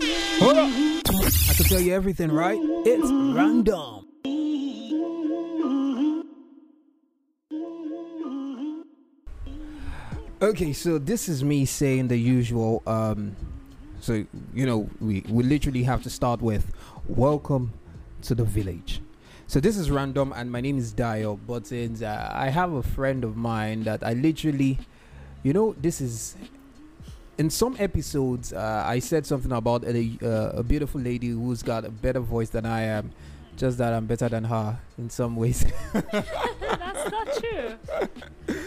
I can tell you everything, right? It's random. Okay, so this is me saying the usual. Um, so you know, we we literally have to start with "Welcome to the village." So this is random, and my name is Dio. But uh, I have a friend of mine that I literally, you know, this is in some episodes. Uh, I said something about a uh, a beautiful lady who's got a better voice than I am. Just that I'm better than her in some ways. That's not true.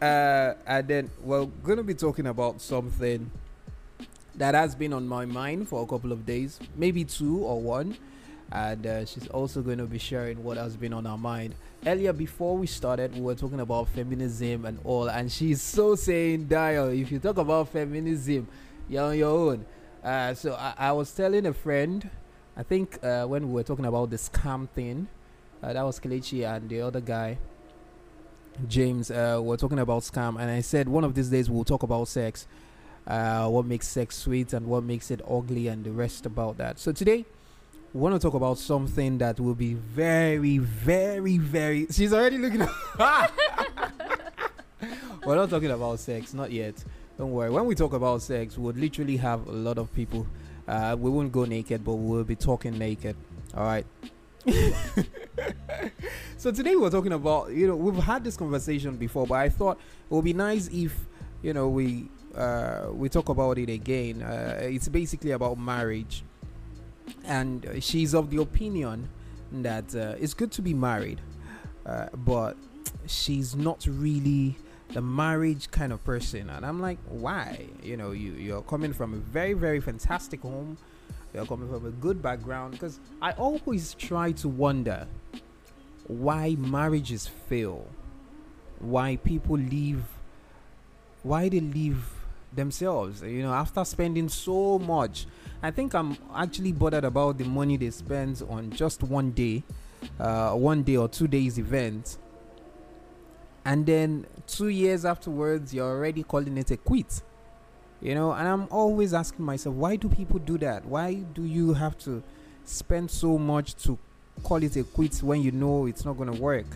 Uh, and then we're gonna be talking about something that has been on my mind for a couple of days, maybe two or one. And uh, she's also going to be sharing what has been on her mind. Earlier, before we started, we were talking about feminism and all, and she's so saying, Dial, if you talk about feminism, you're on your own. Uh, so I, I was telling a friend, I think uh, when we were talking about the scam thing, uh, that was Kelechi and the other guy, James, uh, we're talking about scam, and I said one of these days we'll talk about sex, uh, what makes sex sweet and what makes it ugly, and the rest about that. So today, we want to talk about something that will be very, very, very. She's already looking. We're not talking about sex, not yet. Don't worry. When we talk about sex, we'll literally have a lot of people. Uh, we won't go naked, but we'll be talking naked. All right. so today we're talking about you know we've had this conversation before but i thought it would be nice if you know we uh, we talk about it again uh, it's basically about marriage and she's of the opinion that uh, it's good to be married uh, but she's not really the marriage kind of person. And i'm like why? You know you you're coming from a very very fantastic home. You're coming from a good background. Because I always try to wonder why marriages fail, why people leave, why they leave themselves. You know, after spending so much, I think I'm actually bothered about the money they spend on just one day, uh, one day or two days event, and then two years afterwards, you're already calling it a quit you know? And i'm always asking myself why do people do that? Why do you have to spend so much to call it a quit when you know it's not going to work?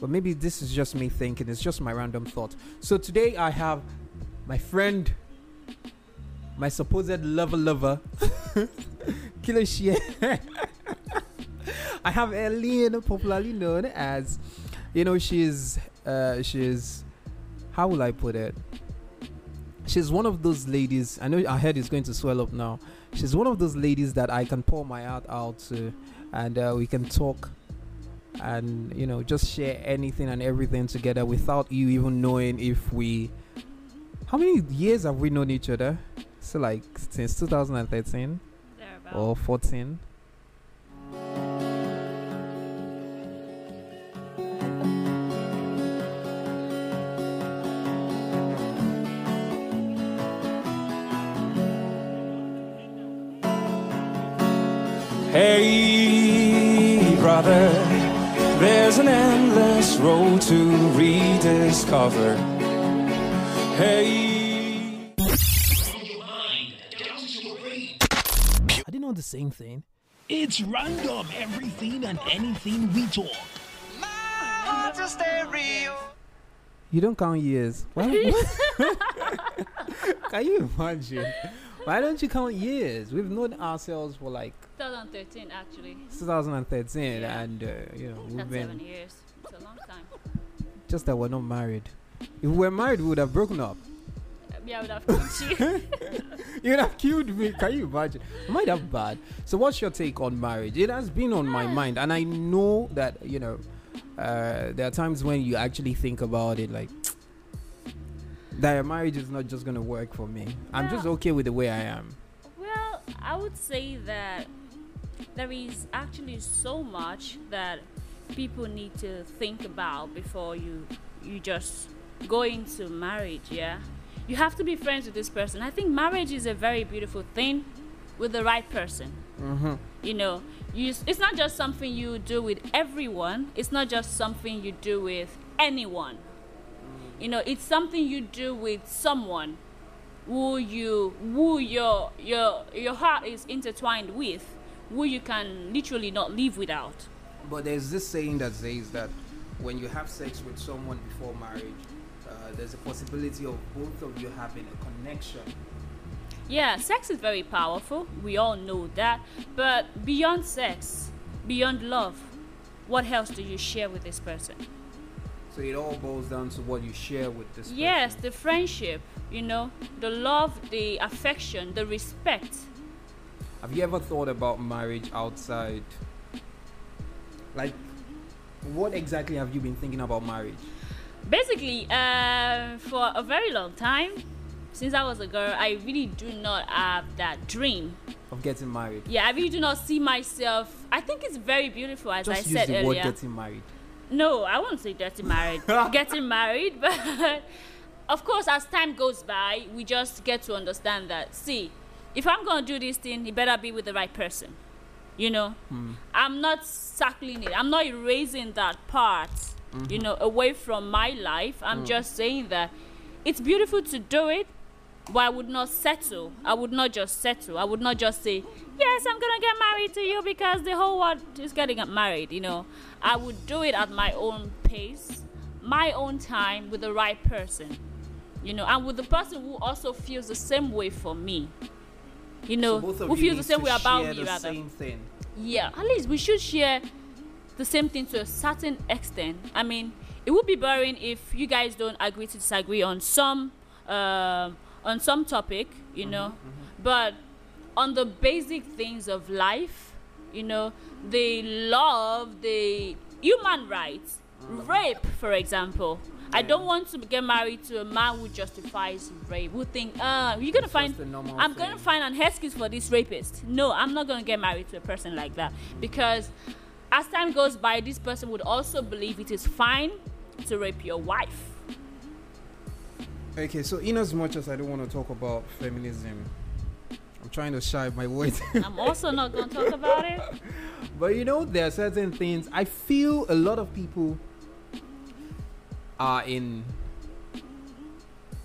But maybe this is just me thinking it's just my random thought. So today i have my friend my supposed lover lover killer shit i have Helen, popularly known as you know she's uh she's how will i put it she's one of those ladies. I know her head is going to swell up now. She's one of those ladies that I can pour my heart out to, and uh, we can talk, and you know, just share anything and everything together without you even knowing if we. How many years have we known each other? So like since 2013 or 14. Hey, brother, there's an endless road to rediscover. Hey. Same thing. It's random, everything and anything we talk. You don't count years. Why? Can you imagine? Why don't you count years? We've known ourselves for like 2013, actually. 2013, Yeah. and uh, you know we've That's been seven years. It's a long time. just that we're not married. If we were married, we would have broken up. Yeah, I would have killed you. You would have killed me. Can you imagine? I might have bad. So, what's your take on marriage? It has been on my mind, and I know that you know uh, there are times when you actually think about it, like that marriage is not just gonna work for me. I'm just okay with the way I am. well, I would say that there is actually so much that people need to think about before you you just go into marriage. Yeah, you have to be friends with this person. I think marriage is a very beautiful thing with the right person. Mm-hmm. you know you it's not just something you do with everyone it's not just something you do with anyone you know it's something you do with someone who you who your your your heart is intertwined with, who you can literally not live without. But there's this saying that says that when you have sex with someone before marriage, there's a possibility of both of you having a connection. Yeah, sex is very powerful. We all know that. But beyond sex, beyond love, what else do you share with this person? So it all boils down to what you share with this Yes, person. the friendship, you know, the love, the affection, the respect. Have you ever thought about marriage outside? Like, what exactly have you been thinking about marriage? Basically, uh, for a very long time, since I was a girl, I really do not have that dream. Of getting married? Yeah, I really do not see myself. I think it's very beautiful, as Just I use said the earlier. word getting married. No, I won't say getting married. getting married, but of course, as time goes by, we just get to understand that. See, if I'm gonna do this thing, it better be with the right person. You know, Hmm. I'm not circling it. I'm not erasing that part. You know, away from my life. I'm mm. just saying that it's beautiful to do it, but I would not settle. I would not just settle. I would not just say, yes, I'm gonna get married to you because the whole world is getting married. You know, I would do it at my own pace, my own time, with the right person. You know, and with the person who also feels the same way for me. You know, so who feels the same to way about me, the rather. same thing. Yeah, at least we should share the same thing to a certain extent. I mean, it would be boring if you guys don't agree to disagree on some um on some topic, you know, but on the basic things of life, you know, the love, the human rights, rape, for example. I don't want to get married to a man who justifies rape. Who think, uh, you're gonna It's find, just a normal I'm gonna find an excuse for this rapist. No, I'm not gonna get married to a person like that because as time goes by, this person would also believe it is fine to rape your wife. Okay, so in as much as I don't want to talk about feminism, I'm trying to shy my words. I'm also not gonna talk about it. but you know, there are certain things I feel a lot of people are in.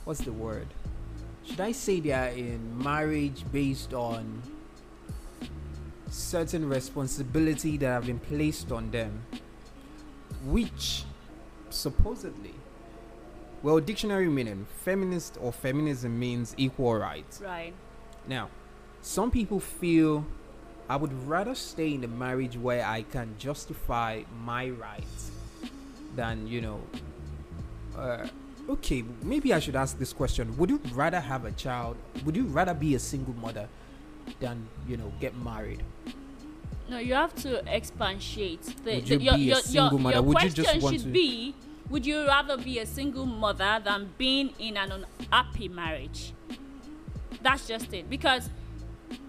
What's the word? Should I say they are in marriage based on certain responsibility that have been placed on them, which supposedly, well, dictionary meaning feminist or feminism means equal rights. Right. Now, some people feel I would rather stay in a marriage where I can justify my rights than, you know, uh, okay, maybe I should ask this question. Would you rather have a child? Would you rather be a single mother than, you know, get married? No, you have to expatiate. The, Would the- you your, be a your, single your, mother? Your Would you question just want should to- be: Would you rather be a single mother than being in an unhappy marriage? That's just it. Because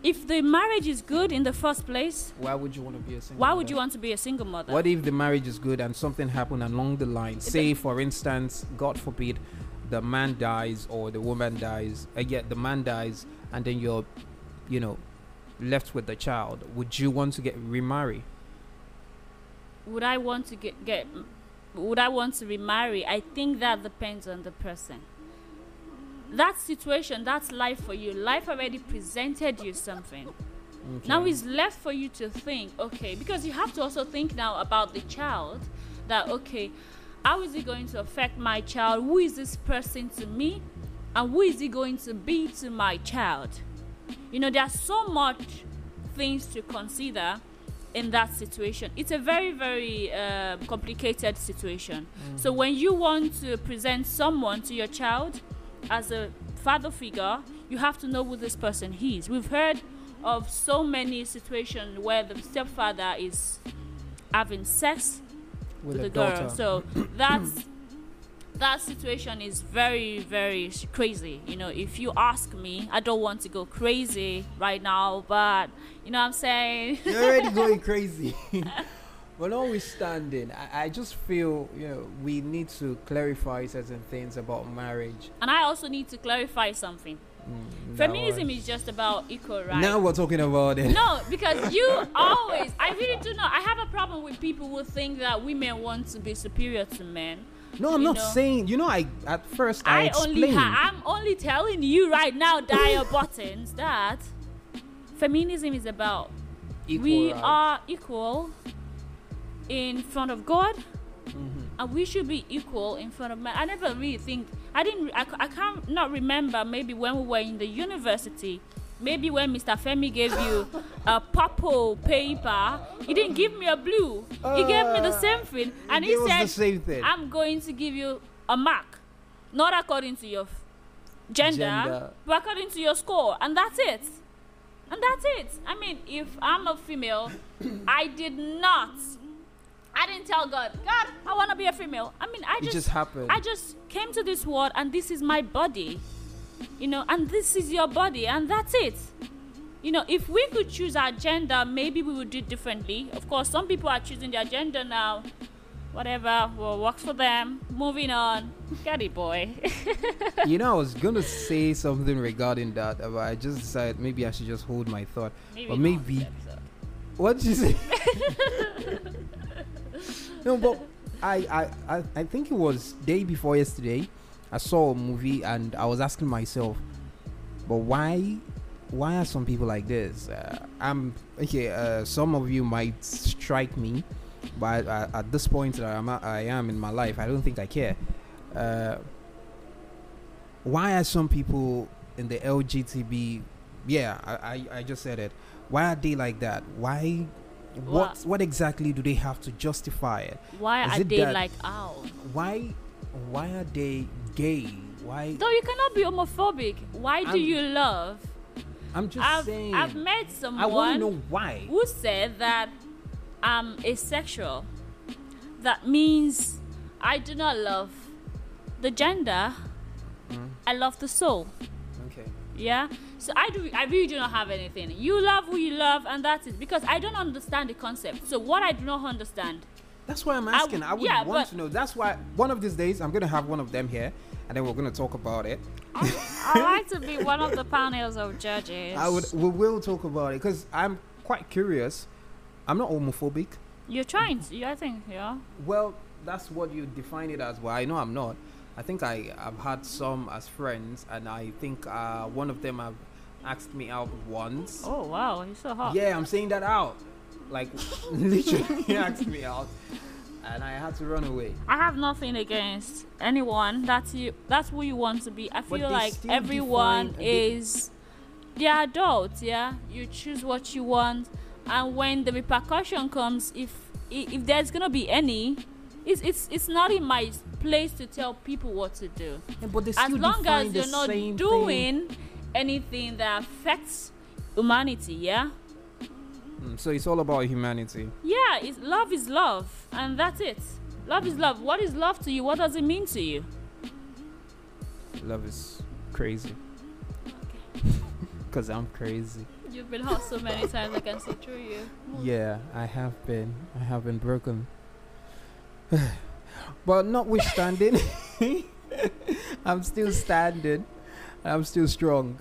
if the marriage is good in the first place, Why would you want to be a single why mother? would you want to be a single mother? What if the marriage is good and something happened along the line? Say, for instance, God forbid, the man dies or the woman dies. Uh, yeah, the man dies, and then you're, you know, left with the child. Would you want to get remarry? would I want to get get? Would I want to remarry? I think that depends on the person. That situation, that's life for you. Life already presented you something. Now it's left for you to think, okay, because you have to also think now about the child that, okay, how is it going to affect my child? Who is this person to me? And who is he going to be to my child? You know, there's so much things to consider in that situation. It's a very, very uh, complicated situation. So when you want to present someone to your child as a father figure, you have to know who this person is. We've heard of so many situations where the stepfather is having sex with with the girl. daughter. So that's that situation is very very crazy. You know, if you ask me, I don't want to go crazy right now, but you know what I'm saying. You're already going crazy. but notwithstanding, I, I just feel you know we need to clarify certain things about marriage. and I also need to clarify something. Mm, Feminism is just about equal rights. Now we're talking about it. No, because you always, I really do not. I have a problem with people who think that women want to be superior to men. No, I'm not know. saying. You know, I at first I, I only ha- I'm only telling you right now, Dyer Buttons, that feminism is about equal we rights. are equal in front of God, Mhm. and we should be equal in front of man. I never really think I didn't. I, I can't not remember. Maybe when we were in the university. Maybe when Mr. Femi gave you a purple paper, he didn't give me a blue. he gave me the same ah. thing, and he said, the same thing. I'm going to give you a mark, not according to your gender, Gender. but according to your score, and that's it. And that's it. I mean, if I'm a female, I did not. I didn't tell God, God, I want to be a female. I mean, I it just, just happened. I just came to this world, and this is my body, you know, and this is your body, and that's it. You know, if we could choose our gender, maybe we would do it differently. Of course, some people are choosing their gender now. Whatever well, works for them. Moving on. Get it, boy. you know, I was gonna say something regarding that, but I just decided maybe I should just hold my thought. maybe But maybe- What did you say? no, but I, I, I, I think it was day before yesterday. I saw a movie and I was asking myself, but why, why are some people like this? Uh, I'm okay. Uh, some of you might strike me, but at this point that I'm I am in my life, I don't think I care. Uh, why are some people in the LGTB? Yeah, I, I, I just said it. Why are they like that? Why? What What? what exactly do they have to justify it? Why Is are it they that- like ow? Why why are they gay? Why Though you cannot be homophobic. Why do I'm- you love? I'm just I've, saying I've met someone. I want to know why. who said that I'm asexual. That means I do not love the gender. Mm. I love the soul. Okay. Yeah. So I do. I really do not have anything. You love who you love, and that's it. Because I don't understand the concept. So what I do not understand. That's why I'm I asking. I, would yeah, want but- to know. That's why one of these days I'm gonna have one of them here, and then we're gonna talk about it. I'd like to be one of the panels of judges. I would. We will talk about it because I'm quite curious. I'm not homophobic. You're trying to. I think. Yeah. Well, that's what you define it as. Well, I know I'm not. I think I have had some as friends, and I think uh, one of them have asked me out once. Oh wow, you're so hot. Yeah, I'm saying that out. Like, literally he asked me out, and I had to run away. I have nothing against anyone. That's you. That's who you want to be. I feel like everyone is. They're adults. Yeah. You choose what you want, and when the repercussion comes, if if there's gonna be any, it's it's it's not in my place to tell people what to do. Yeah, but they As long as the you're not same thing. doing anything that affects humanity. Yeah. Mm, so it's all about humanity. Yeah, it's, love is love, and that's it. Love is love. What is love to you? What does it mean to you? Love is crazy. Cause I'm crazy. You've been hurt so many times, I can see through you. Yeah, I have been. I have been broken. but notwithstanding, I'm still standing. I'm still strong.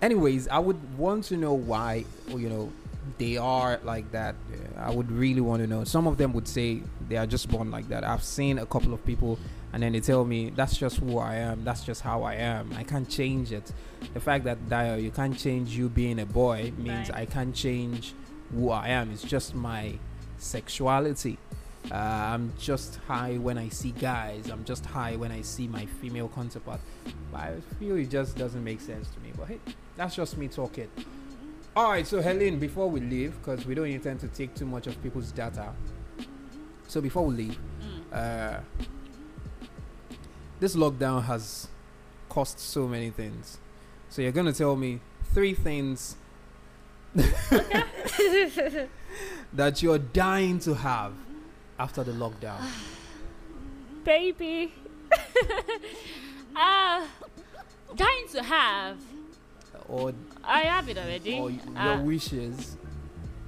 Anyways, I would want to know why, you know, they are like that. I would really want to know. Some of them would say they are just born like that. I've seen a couple of people, and then they tell me that's just who I am. That's just how I am. I can't change it. The fact that Dio, you can't change you being a boy means Right. I can't change who I am. It's just my sexuality. Uh, I'm just high when I see guys. I'm just high when I see my female counterpart. But I feel it just doesn't make sense to me. But hey, that's just me talking. All right, so Helen, before we leave, because we don't intend to take too much of people's data. So before we leave, Mm. uh, this lockdown has cost so many things. So you're gonna tell me three things that you're dying to have after the lockdown. Baby. uh, dying to have. Or I have it already. or your Uh, wishes.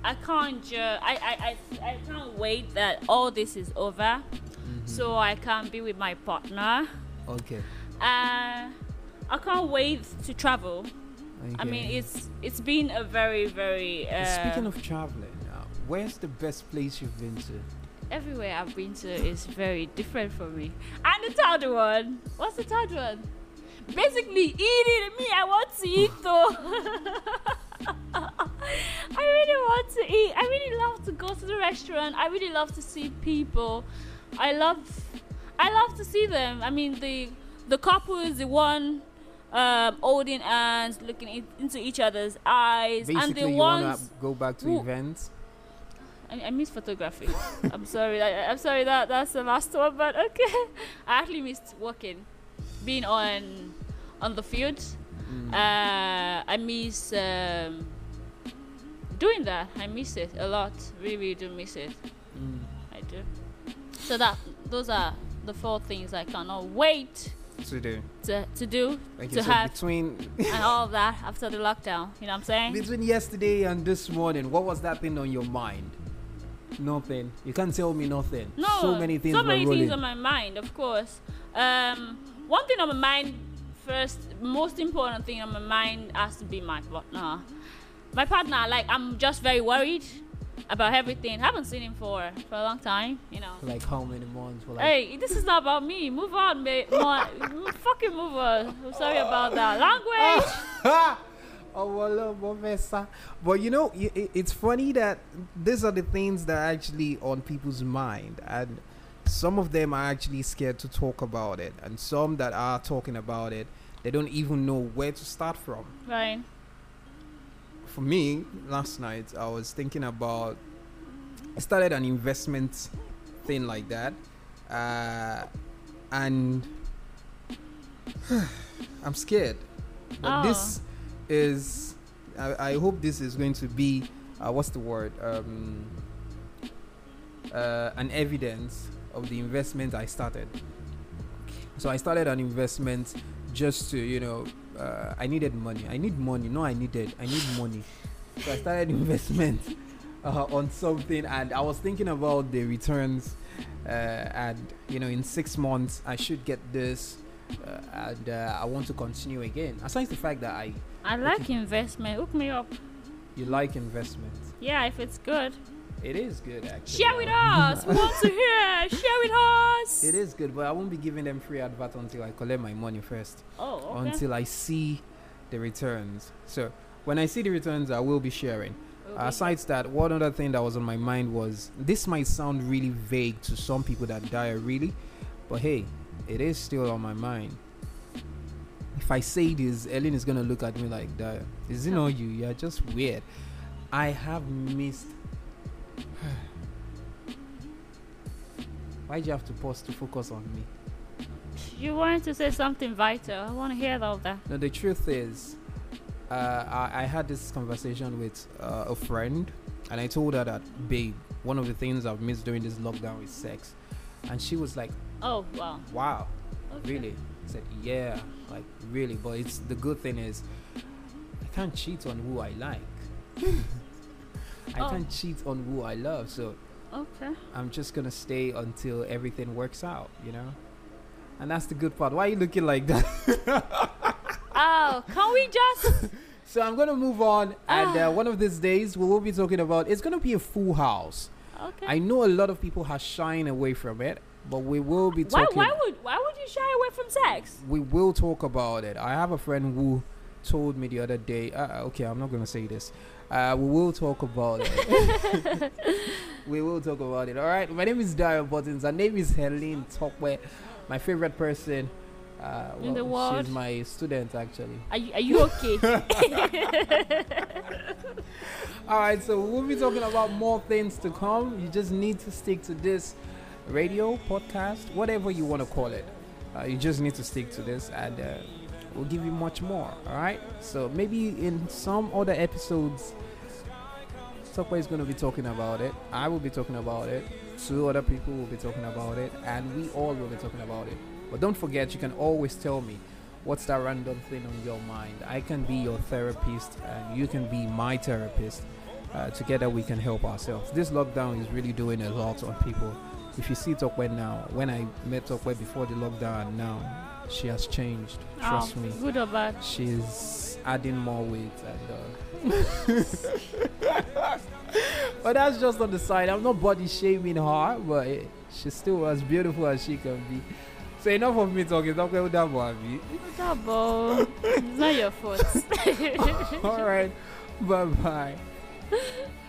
I can't ju- I, I, I, I can't wait that all this is over Mhm. so I can be with my partner. okay. Uh, I can't wait to travel. Okay. I mean, it's it's been a very very. Uh, Speaking of traveling, uh, where's the best place you've been to? everywhere I've been to is very different for me. And the third one, what's the third one? Basically, eating. Me, I want to eat though. I really want to eat. I really love to go to the restaurant. I really love to see people. I love, I love to see them. I mean, the the couple is the one um, holding hands, looking in, into each other's eyes, and Basically, the you want ones. to go back to who- events. I, I miss photography. I'm sorry. I, I'm sorry that that's the last one, but okay. I actually missed working, being on on the field. Mm. Uh, I miss um, doing that. I miss it a lot. Really, really do miss it. Mm. I do. So that those are the four things I cannot wait To do. to to do Thank To. So have- between and all of that after the lockdown. You know what I'm saying? between yesterday and this morning, what was that thing on your mind? Nothing. You can't tell me nothing. No, So many things So many things on my mind, of course. Um, one thing on my mind first, most important thing on my mind has to be my partner. My partner, like I'm just very worried about everything. haven't seen him for for a long time, you know. Like how many months? Like Hey, this is not about me. Move on, mate. Fucking move on. I'm sorry about that. Language. oh. But you know, i- i- it's funny that these are the things that are actually on people's mind, and some of them are actually scared to talk about it, and some that are talking about it, they don't even know where to start from. right. For me, last night I was thinking about. I started an investment thing like that, uh, and I'm scared. But Oh. this is. I, I hope this is going to be. Uh, what's the word? Um, uh, an evidence of the investment I started. So I started an investment just to, you know, uh, I needed money. I need money. No, I needed. I need money. So I started investment uh, on something, and I was thinking about the returns. Uh, and you know, in six months, I should get this, uh, and uh, I want to continue again. Aside the fact that I, I like investment. Hook me up. you like investment, Yeah, if it's good. It is good actually. Share with us. we want to hear. Share with us. It is good, but I won't be giving them free advert until I collect my money first. Oh, okay. Until I see the returns. So when I see the returns, I will be sharing. Okay. Uh, aside that, one other thing that was on my mind was this might sound really vague to some people that die really, but hey, it is still on my mind. If I say this, Helen is gonna look at me like that. Is it not you? You're just weird. I have missed. Why'd you have to pause to focus on me? You wanted to say something vital. I want to hear all that. No, the truth is, uh, I, I had this conversation with uh, a friend, and I told her that, babe, one of the things I've missed during this lockdown is sex. And she was like, Oh, wow. wow, Okay. really? I said, yeah, like, really. But it's the good thing is, I can't cheat on who I like. I Oh. can't cheat on who I love. So Okay. I'm just going to stay until everything works out, you know? And that's the good part. Why are you looking like that? Oh, can we just. So I'm gonna move on, and Ah. uh, one of these days we will be talking about. It's gonna be a full house. Okay. I know a lot of people have shied away from it, but we will be why, talking. why would why would you shy away from sex? we will talk about it. I have a friend who told me the other day. Uh, okay, I'm not gonna say this. Uh, we will talk about it. we will talk about it. All right. My name is Dario Buttons. Her name is Helen Topwe. My favorite person. Uh, In the world. She's my student actually. Are you, are you okay? All right, so we'll be talking about more things to come. You just need to stick to this radio, podcast, whatever you want to call it. Uh, you just need to stick to this, and uh, we'll give you much more. All right, so maybe in some other episodes, Tokwe is going to be talking about it. I will be talking about it. Two other people will be talking about it, and we all will be talking about it. But don't forget, you can always tell me what's that random thing on your mind. I can be your therapist, and you can be my therapist. Uh, together, we can help ourselves. This lockdown is really doing a lot on people. If you see Tokwe now, when I met Tokwe before the lockdown, now she has changed. Trust oh, me Good or bad? she's adding more weight and uh, but that's just on the side. I'm not body shaming her, but eh, she's still as beautiful as she can be. So enough of me talking. Talk about that. Double. It's not your fault. All right. Bye bye.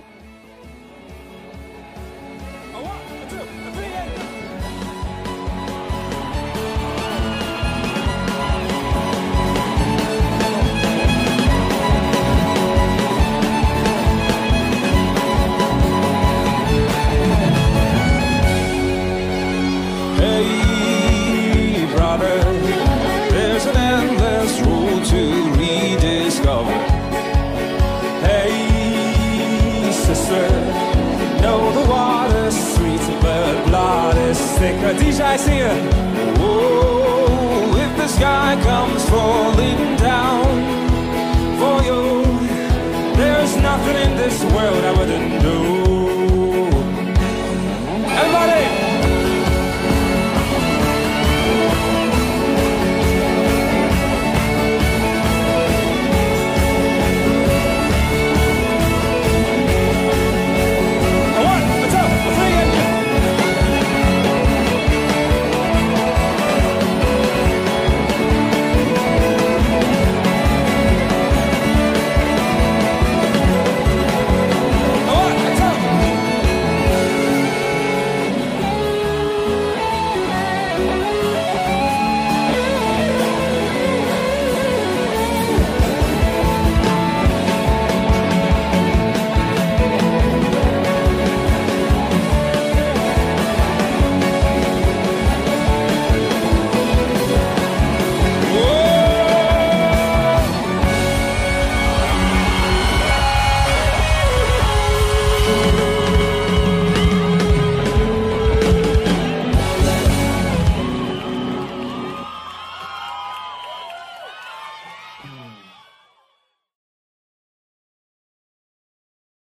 thicker. DJ singing, oh, if the sky comes falling down for you, there's nothing in this world I wouldn't do.